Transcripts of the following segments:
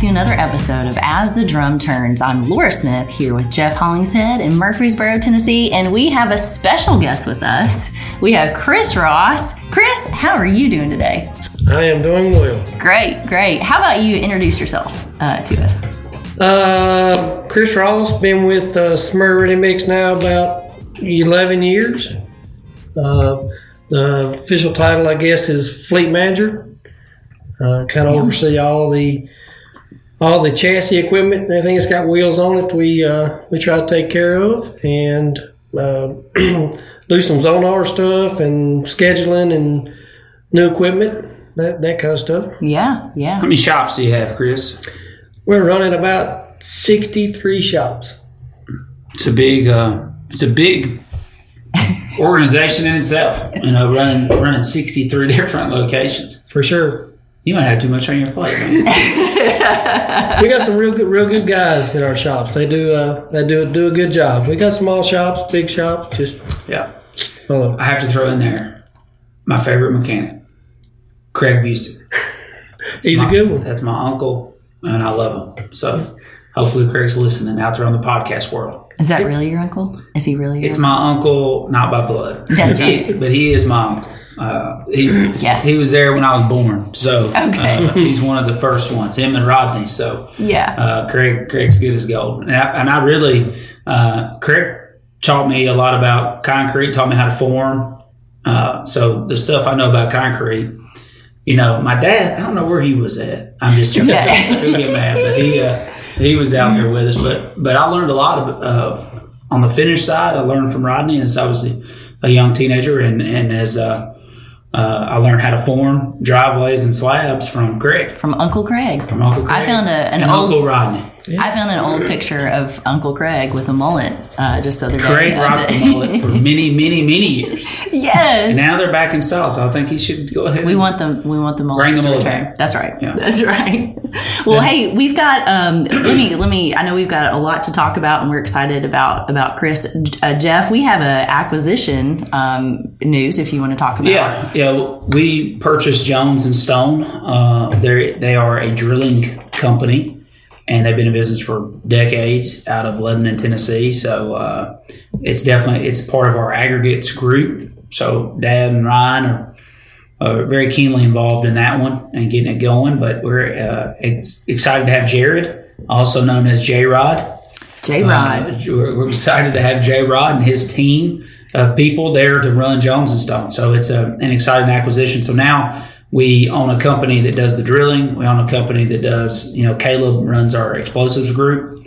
to another episode of As the Drum Turns. I'm Laura Smith here with Jeff Hollingshead in Murfreesboro, Tennessee, and we have a special guest with us. We have Chris Ross. Chris, how are you doing today? I am doing well. Great, great. How about you introduce yourself uh, to us? Uh, Chris Ross, been with uh, Ready Mix now about 11 years. Uh, the official title, I guess, is Fleet Manager. Uh, kind of oversee all the all the chassis equipment and everything that's got wheels on it. We uh, we try to take care of and uh, do some Zonar stuff and scheduling and new equipment that that kind of stuff. Yeah, yeah. How many shops do you have, Chris? We're running about 63 shops. It's a big, uh, it's a big organization in itself. You know, running running sixty three different locations. For sure. You might have too much on your plate. Man. We got some real good, real good guys in our shops. They do, uh, they do do a good job. We got small shops, big shops. Just, yeah, I have to throw in there my favorite mechanic, Craig Busick. he's a good one. That's my uncle, and I love him. So hopefully, Craig's listening out there on the podcast world. Is that really your uncle? Is he really your It's my uncle, not by blood. That's but he, but he is my uncle. Uh, he Yeah. he was there when I was born, so Okay. uh, he's one of the first ones. Him and Rodney. So Yeah. uh, Craig Craig's good as gold, and I, and I really uh, Craig taught me a lot about concrete, taught me how to form. Uh, so the stuff I know about concrete, you know, my dad, I don't know where he was at. I'm just joking. Yeah. He'll get mad, but he uh, he was out there with us. But but I learned a lot of, of on the finish side. I learned from Rodney as I was a, a young teenager, and and as uh, uh, I learned how to form driveways and slabs from Craig, From Uncle Greg. from Uncle Greg. I found a, an old Uncle Rodney. I found an old picture of Uncle Craig with a mullet uh, just the other day. Craig rocked the mullet for many, many, many years. yes. Now they're back in style, so I think he should go ahead. we and- want them. We want the mullet Bring the mullet back. That's right. Yeah. That's right. Well, hey, we've got. Um, let me. Let me. I know we've got a lot to talk about, and we're excited about about Chris. Uh, Jeff, we have a acquisition um, news. If you want to talk about. Yeah, yeah. We purchased Jones and Stone. Uh, they they are a drilling company, and they've been in business for decades out of Lebanon, Tennessee. So uh, it's definitely it's part of our aggregates group. So Dad and Ryan are. Uh, very keenly involved in that one and getting it going, but we're uh, ex- excited to have Jared, also known as J Rod, J Rod. uh, we're, we're excited to have J Rod and his team of people there to run Jones and Stone. So it's a, an exciting acquisition. So now we own a company that does the drilling. We own a company that does, you know, Caleb runs our explosives group.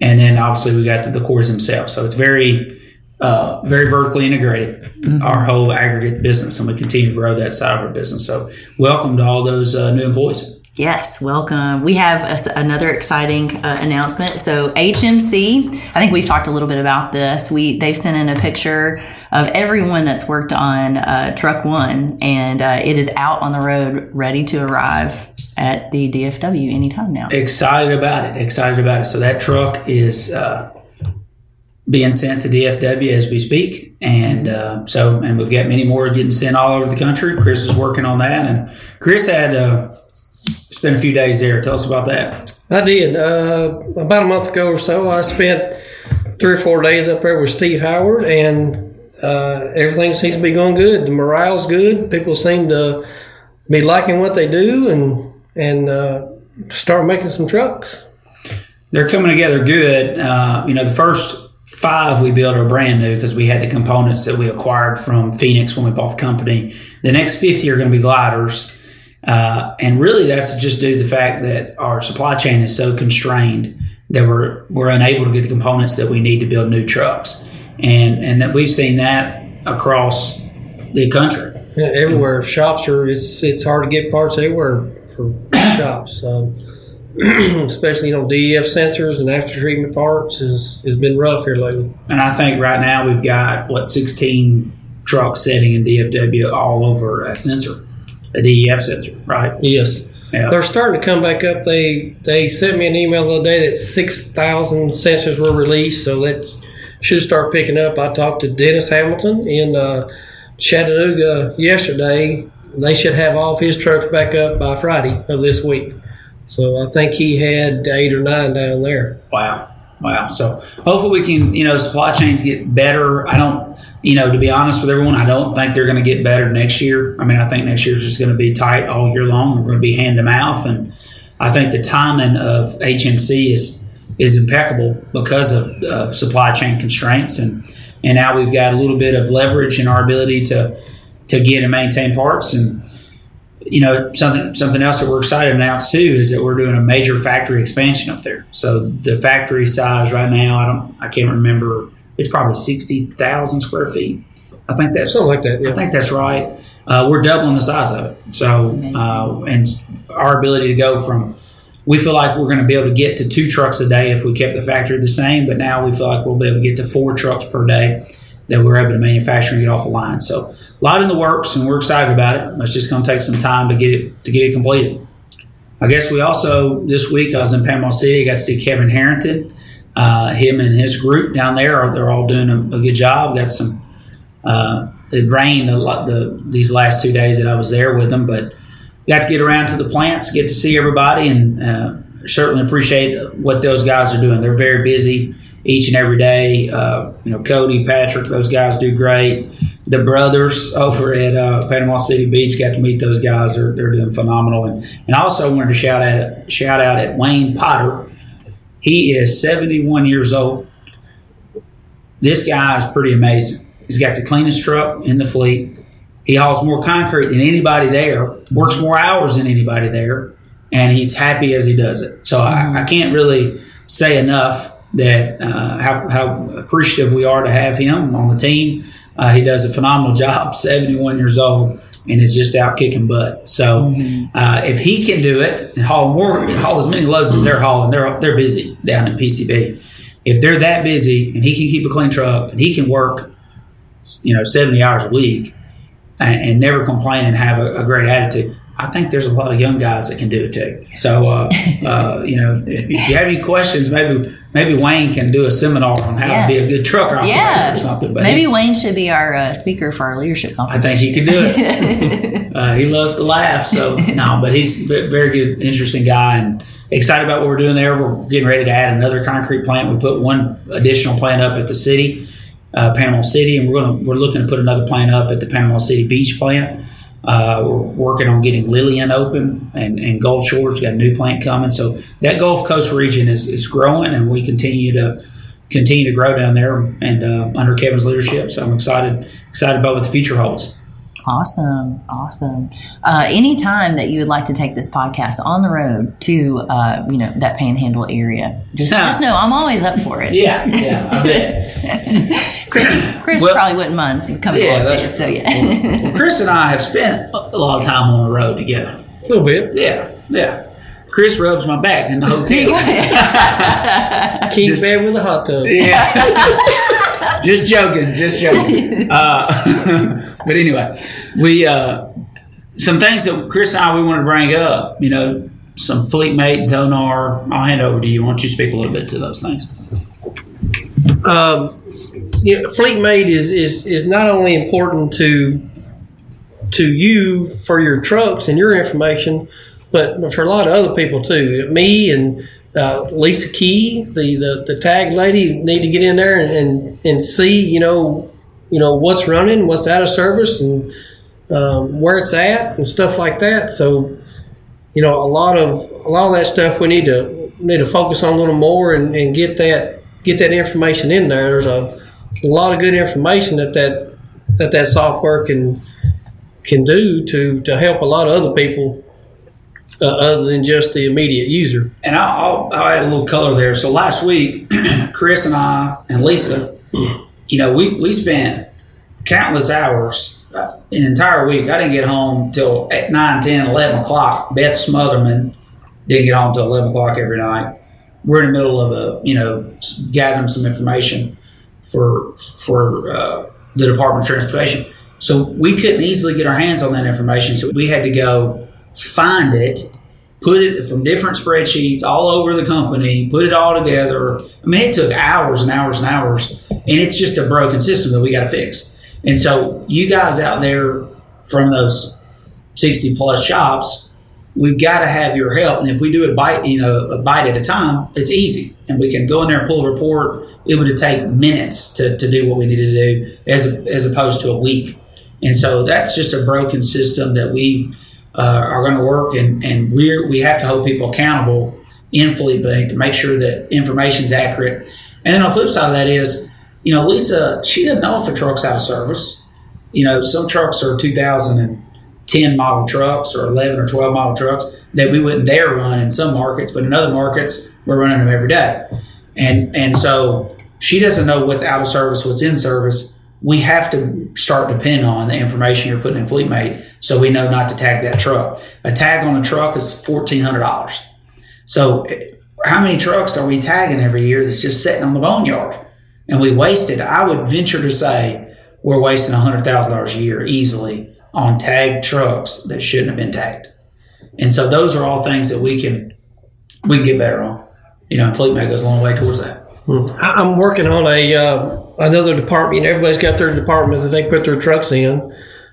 And then obviously we got the, the quarries themselves. So it's very, uh, very vertically integrated, our whole aggregate business. And we continue to grow that side of our business. So welcome to all those uh, new employees. Yes, welcome. We have a another exciting uh, announcement. So HMC, I think we've talked a little bit about this. We they've sent in a picture of everyone that's worked on uh, Truck One, and uh, it is out on the road, ready to arrive at the DFW anytime now. excited about it. Excited about it. So that truck is uh, being sent to DFW as we speak, and uh, so and we've got many more getting sent all over the country. Chris is working on that, and Chris had uh, spent a few days there. Tell us about that. I did. Uh, about a month ago or so, I spent three or four days up there with Steve Howard, and uh, everything seems to be going good. The morale's good. People seem to be liking what they do, and and uh, start making some trucks. They're coming together good. Uh, you know, the first five we built are brand new because we had the components that we acquired from Phoenix when we bought the company. The next 50 are going to be gliders. Uh, and really, that's just due to the fact that our supply chain is so constrained that we're, we're unable to get the components that we need to build new trucks. And, and that we've seen that across the country. Yeah, everywhere shops are. It's it's hard to get parts everywhere for shops. Um, especially you know DEF sensors and after treatment parts has has been rough here lately. And I think right now we've got, what, 16 trucks sitting in DFW all over a sensor, a DEF sensor, right? Yes. Yeah. They're starting to come back up. They they sent me an email the other day that six thousand sensors were released, so that should start picking up. I talked to Dennis Hamilton in uh, Chattanooga yesterday. They should have all of his trucks back up by Friday of this week. So I think he had eight or nine down there. Wow. Wow. So hopefully we can, you know, supply chains get better. I don't, you know, to be honest with everyone, I don't think they're going to get better next year. I mean, I think next year's just going to be tight all year long. We're going to be hand to mouth. And I think the timing of HMC is, is impeccable because of, of supply chain constraints. And, and now we've got a little bit of leverage in our ability to, to get and maintain parts. And, you know something something else that we're excited to announce too is that we're doing a major factory expansion up there. So the factory size right now, I don't, I can't remember. It's probably sixty thousand square feet. I think that's Something like that, yeah. I think that's right. Uh, we're doubling the size of it. So uh, and our ability to go from we feel like we're going to be able to get to two trucks a day if we kept the factory the same, but now we feel like we'll be able to get to four trucks per day that we're able to manufacture and get off the line. So a lot in the works, and we're excited about it. It's just going to take some time to get it to get it completed. I guess we also this week I was in Panama City. I got to see Kevin Harrington. Uh, him and his group down there they're all doing a, a good job. Got some. Uh, it rained a lot the these last two days that I was there with them, but got to get around to the plants, get to see everybody, and uh, certainly appreciate what those guys are doing. They're very busy each and every day. Uh, you know, Cody, Patrick, those guys do great. The brothers over at uh, Panama City Beach got to meet those guys. They're, they're doing phenomenal. And, and also wanted to shout out shout out at Wayne Potter. He is 71 years old. This guy is pretty amazing. He's got the cleanest truck in the fleet. He hauls more concrete than anybody there, works more hours than anybody there, and he's happy as he does it. So I, I can't really say enough that uh, how, how appreciative we are to have him on the team. Uh, he does a phenomenal job, 71 years old, and is just out kicking butt. So uh, if he can do it and haul more, haul as many loads as they're hauling, they're they're busy down in PCB. If they're that busy and he can keep a clean truck and he can work, you know, 70 hours a week and, and never complain and have a, a great attitude. I think there's a lot of young guys that can do it too. So, uh, uh, you know, if you have any questions, maybe maybe Wayne can do a seminar on how Yeah. to be a good truck operator Yeah, or something. But maybe Wayne should be our uh, speaker for our leadership conference. I think he can do it. uh, he loves to laugh. So no, but he's a very good, interesting guy, and excited about what we're doing there. We're getting ready to add another concrete plant. We put one additional plant up at the city, uh, Panama City, and we're going to we're looking to put another plant up at the Panama City Beach plant. Uh, we're working on getting Lillian open and, and Gulf Shores. We got a new plant coming. So that Gulf Coast region is, is growing, and we continue to continue to grow down there and uh, under Kevin's leadership. So I'm excited excited about what the future holds. Awesome, awesome. Uh, anytime that you would like to take this podcast on the road to, uh, you know, that Panhandle area, just Yeah. just know I'm always up for it. Yeah, yeah, Chris, Chris Well- probably wouldn't mind coming Yeah, along too. So yeah, Well, Chris and I have spent a lot of time on the road together. A little bit. Yeah, yeah. Chris rubs my back in the hotel. go. King Just- bed with a hot tub. Yeah. just joking, just joking. Uh, but anyway, we uh, some things that Chris and I we want to bring up. You know, some fleet mate Zonar. I'll hand over to you. Why don't you speak a little bit to those things? um, fleet mate is, is is not only important to to you for your trucks and your information, but for a lot of other people too. Me and uh, Lisa Key, the, the the tag lady, need to get in there and, and, and see you know you know what's running, what's out of service, and um, where it's at and stuff like that. So you know a lot of a lot of that stuff we need to need to focus on a little more and, and get that get that information in there. There's a, a lot of good information that that that that software can can do to to help a lot of other people uh, other than just the immediate user. And I'll, I'll, I'll add a little color there. So last week, Chris and I and Lisa, you know, we, we spent countless hours, uh, an entire week. I didn't get home till at 9, 10, 11 o'clock. Beth Smotherman didn't get home till 11 o'clock every night. We're in the middle of a, you know, gathering some information for, for uh, the Department of Transportation. So we couldn't easily get our hands on that information. So we had to go find it put it from different spreadsheets all over the company, put it all together. I mean, it took hours and hours and hours, and it's just a broken system that we got to fix. And so, you guys out there from those 60 plus shops, we've got to have your help. And if we do it bite, you know, a bite at a time, it's easy. And we can go in there and pull a report. It would take minutes to, to do what we needed to do as, as opposed to a week. And so that's just a broken system that we uh, are going to work. And, and we're, we have to hold people accountable in FleetMate to make sure that information is accurate. And then on the flip side of that is, you know, Lisa, she doesn't know if a truck's out of service. You know, some trucks are 2010 model trucks or 11 or 12 model trucks that we wouldn't dare run in some markets, but in other markets, we're running them every day. And, and so she doesn't know what's out of service, what's in service. We have to start depending on the information you're putting in FleetMate so we know not to tag that truck. A tag on a truck is $1,400. So eh, how many trucks are we tagging every year that's just sitting on the boneyard? And we wasted, I would venture to say, we're wasting $100,000 a year easily on tagged trucks that shouldn't have been tagged. And so those are all things that we can we can get better on. You know, and FleetMate goes a long way towards that. I'm working on a uh, another department. Everybody's got their department that they put their trucks in.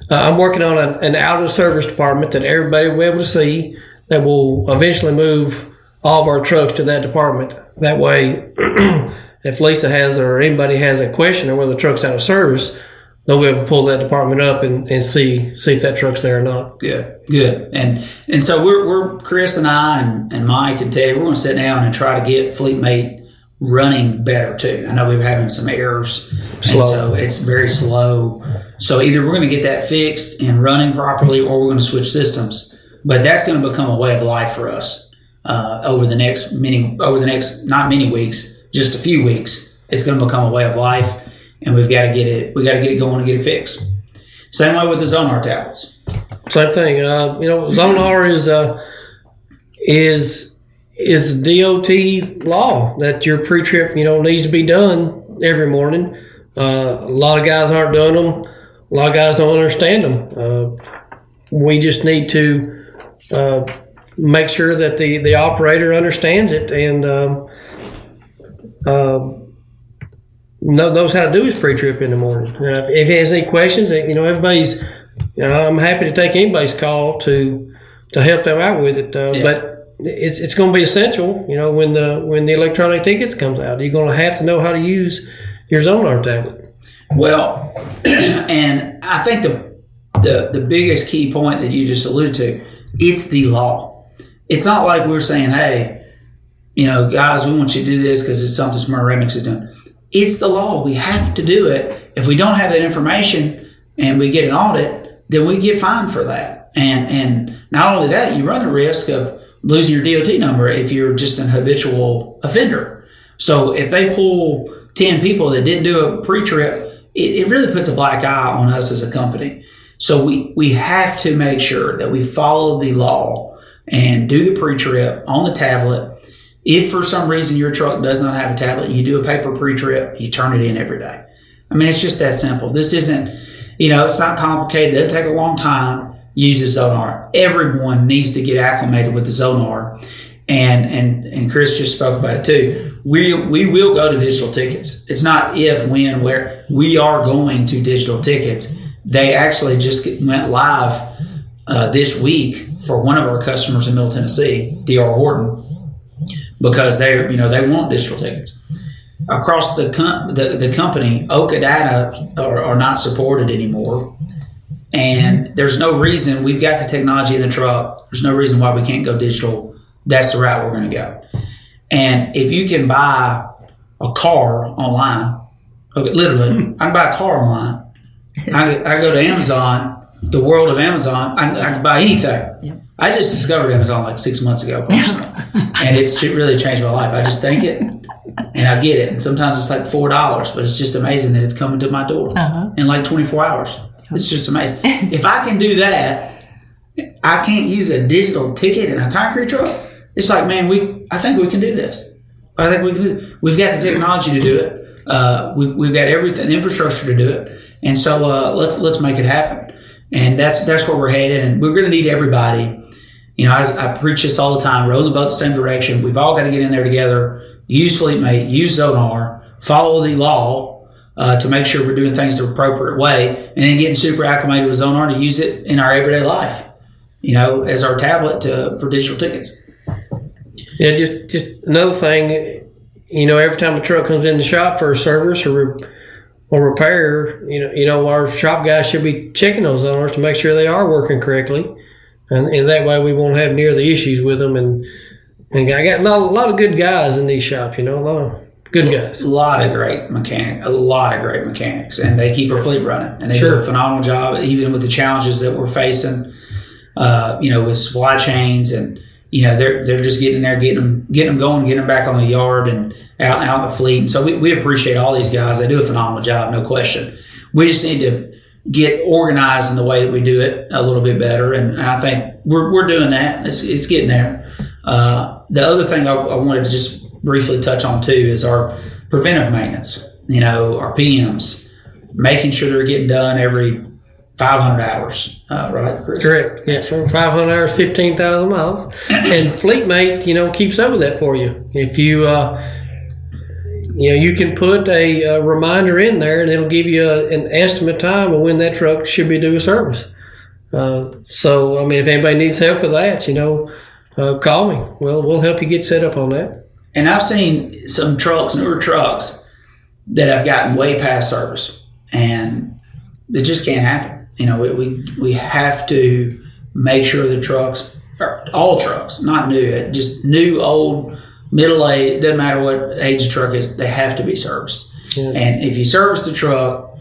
Uh, I'm working on a, an out of service department that everybody will be able to see that will eventually move all of our trucks to that department. That way, if Lisa has or anybody has a question or whether the truck's out of service, they'll be able to pull that department up and, and see see if that truck's there or not. Good, good. And and so we're, we're Chris and I and, and Mike and Teddy, we're going to sit down and try to get FleetMate running better too. I know we're having some errors, Slow. and so it's very slow. So either we're going to get that fixed and running properly, or we're going to switch systems. But that's going to become a way of life for us uh, over the next many over the next not many weeks, just a few weeks. It's going to become a way of life, and we've got to get it. We got to get it going and get it fixed. Same way with the Zonar tablets. Same thing. Uh, you know, Zonar is uh, is is DOT law that your pre-trip you know needs to be done every morning. Uh, a lot of guys aren't doing them. A lot of guys don't understand them. Uh, we just need to uh, make sure that the, the operator understands it and um, uh, know- knows how to do his pre-trip in the morning. And if, if he has any questions, you know, everybody's. You know, I'm happy to take anybody's call to to help them out with it. Uh, Yeah. But it's it's going to be essential. You know, when the when the electronic tickets comes out, you're going to have to know how to use your Zonar tablet. Well, and I think the, the the biggest key point that you just alluded to, it's the law. It's not like we're saying, hey, you know, guys, we want you to do this because it's something Smyrna Ready Mix is doing. It's the law. We have to do it. If we don't have that information and we get an audit, then we get fined for that. And and not only that, you run the risk of losing your DOT number if you're just an habitual offender. So if they pull 10 people that didn't do a pre-trip, it, it really puts a black eye on us as a company. So we, we have to make sure that we follow the law and do the pre-trip on the tablet. If for some reason your truck does not have a tablet, you do a paper pre-trip, you turn it in every day. I mean, it's just that simple. This isn't, you know, it's not complicated. It doesn't take a long time. Use the Zonar. Everyone needs to get acclimated with the Zonar. And, and, and Chris just spoke about it too. We, we will go to digital tickets. It's not if, when, where. We are going to digital tickets. They actually just went live uh, this week for one of our customers in Middle Tennessee, DR Horton, because they you know they want digital tickets. Across the com- the, the company, Okidata are, are not supported anymore, and there's no reason we've got the technology in the truck. There's no reason why we can't go digital. That's the route we're going to go. And if you can buy a car online, okay, literally, I can buy a car online. I, I go to Amazon, the world of Amazon. I, I can buy anything. I just discovered Amazon like six months ago, personally, and it's really changed my life. I just think it, and I get it. And sometimes it's like four dollars, but it's just amazing that it's coming to my door in like twenty four hours. It's just amazing. if I can do that, I can't use a digital ticket in a concrete truck. It's like, man, we. I think we can do this. I think we can. Do, we've got the technology to do it. Uh, we've, we've got everything, the infrastructure to do it, and so uh, let's let's make it happen. And that's that's where we're headed, and we're going to need everybody. You know, I, I preach this all the time: row the boat the same direction. We've all got to get in there together. Use FleetMate, use Zonar, follow the law uh, to make sure we're doing things the appropriate way, and then getting super acclimated with Zonar to use it in our everyday life. you know, as our tablet to, for digital tickets. Yeah, just just another thing. You know, every time a truck comes in the shop for a service or or repair, you know, you know, our shop guys should be checking those Zonars to make sure they are working correctly, and, and that way we won't have near the issues with them. And and I got a lot, a lot of good guys in these shops. You know, a lot of good guys. A lot of great mechanic, a lot of great mechanics, and they keep our fleet running, and they Sure. do a phenomenal job, even with the challenges that we're facing. Uh, you know, with supply chains, and you know, they're they're just getting there, getting them, getting them going, getting them back on the yard, and out and out in the fleet. And so we, we appreciate all these guys. They do a phenomenal job, no question. We just need to get organized in the way that we do it a little bit better, and I think we're we're doing that. It's it's getting there. Uh, the other thing I, I wanted to just briefly touch on too is our preventive maintenance. You know, our PMs, making sure they're getting done every 500 hours, uh, right, Chris? Correct. Yes, sir. 500 hours, 15,000 miles. And FleetMate, you know, keeps up with that for you. If you, uh, you know, you can put a, uh reminder in there and it'll give you a, an estimate time of when that truck should be due service. Uh, so, I mean, if anybody needs help with that, you know, uh, call me. We'll, we'll help you get set up on that. And I've seen some trucks, newer trucks, that have gotten way past service, and it just can't happen. You know, we we, we have to make sure the trucks, all trucks, not new, just new, old, middle age, doesn't matter what age the truck is, they have to be serviced. Yeah. And if you service the truck,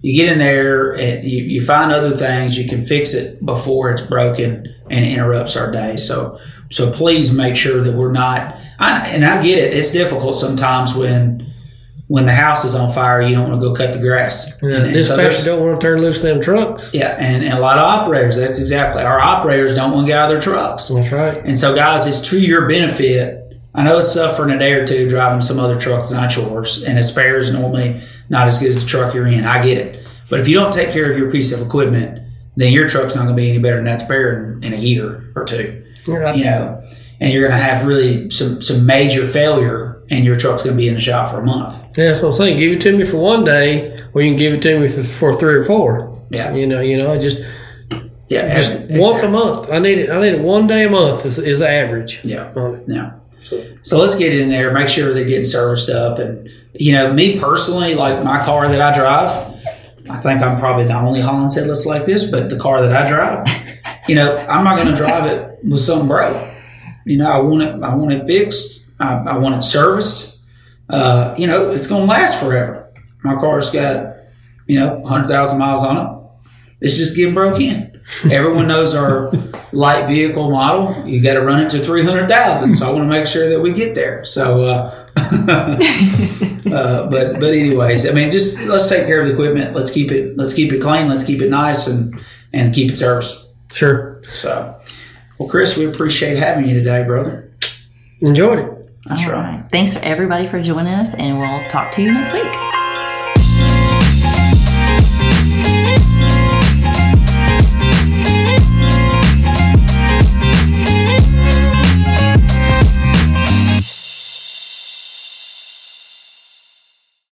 you get in there and you, you find other things, you can fix it before it's broken and it interrupts our day. So, so please make sure that we're not. I, and I get it; it's difficult sometimes when when the house is on fire. You don't want to go cut the grass. Yeah, And- and so don't want to turn loose them trucks. yeah, and, and a lot of operators. That's exactly our operators don't want to get out of their trucks. That's right. And so, guys, it's to your benefit. I know it's suffering a day or two driving some other trucks, not yours, and a spare is normally not as good as the truck you're in. I get it. But if you don't take care of your piece of equipment, then your truck's not going to be any better than that spare in, in a year or two. Right. You know, and you're going to have really some, some major failure, and your truck's going to be in the shop for a month. Yeah, that's what I'm saying. Give it to me for one day, or you can give it to me for, for three or four. Yeah. You know, you know, just Yeah, just it's- once a month. I need it. I need it one day a month is, is the average. Yeah. On Yeah. So let's get in there, make sure they're getting serviced up. And, you know, me personally, like my car that I drive, I think I'm probably the only Hollingshead like this, but the car that I drive, you know, I'm not going to drive it with something broke. You know, I want it, I want it fixed. I, I want it serviced. Uh, you know, it's going to last forever. My car's got, you know, 100,000 miles on it. It's just getting broke in. Everyone knows our light vehicle model. You got to run it to 300,000. So I want to make sure that we get there. So, uh, uh, but, but anyways, I mean, just let's take care of the equipment. Let's keep it, let's keep it clean. Let's keep it nice and, and keep it serviced. Sure. So, well, Chris, we appreciate having you today, brother. Enjoyed it. That's All right. right. Thanks for everybody for joining us, and we'll talk to you next week.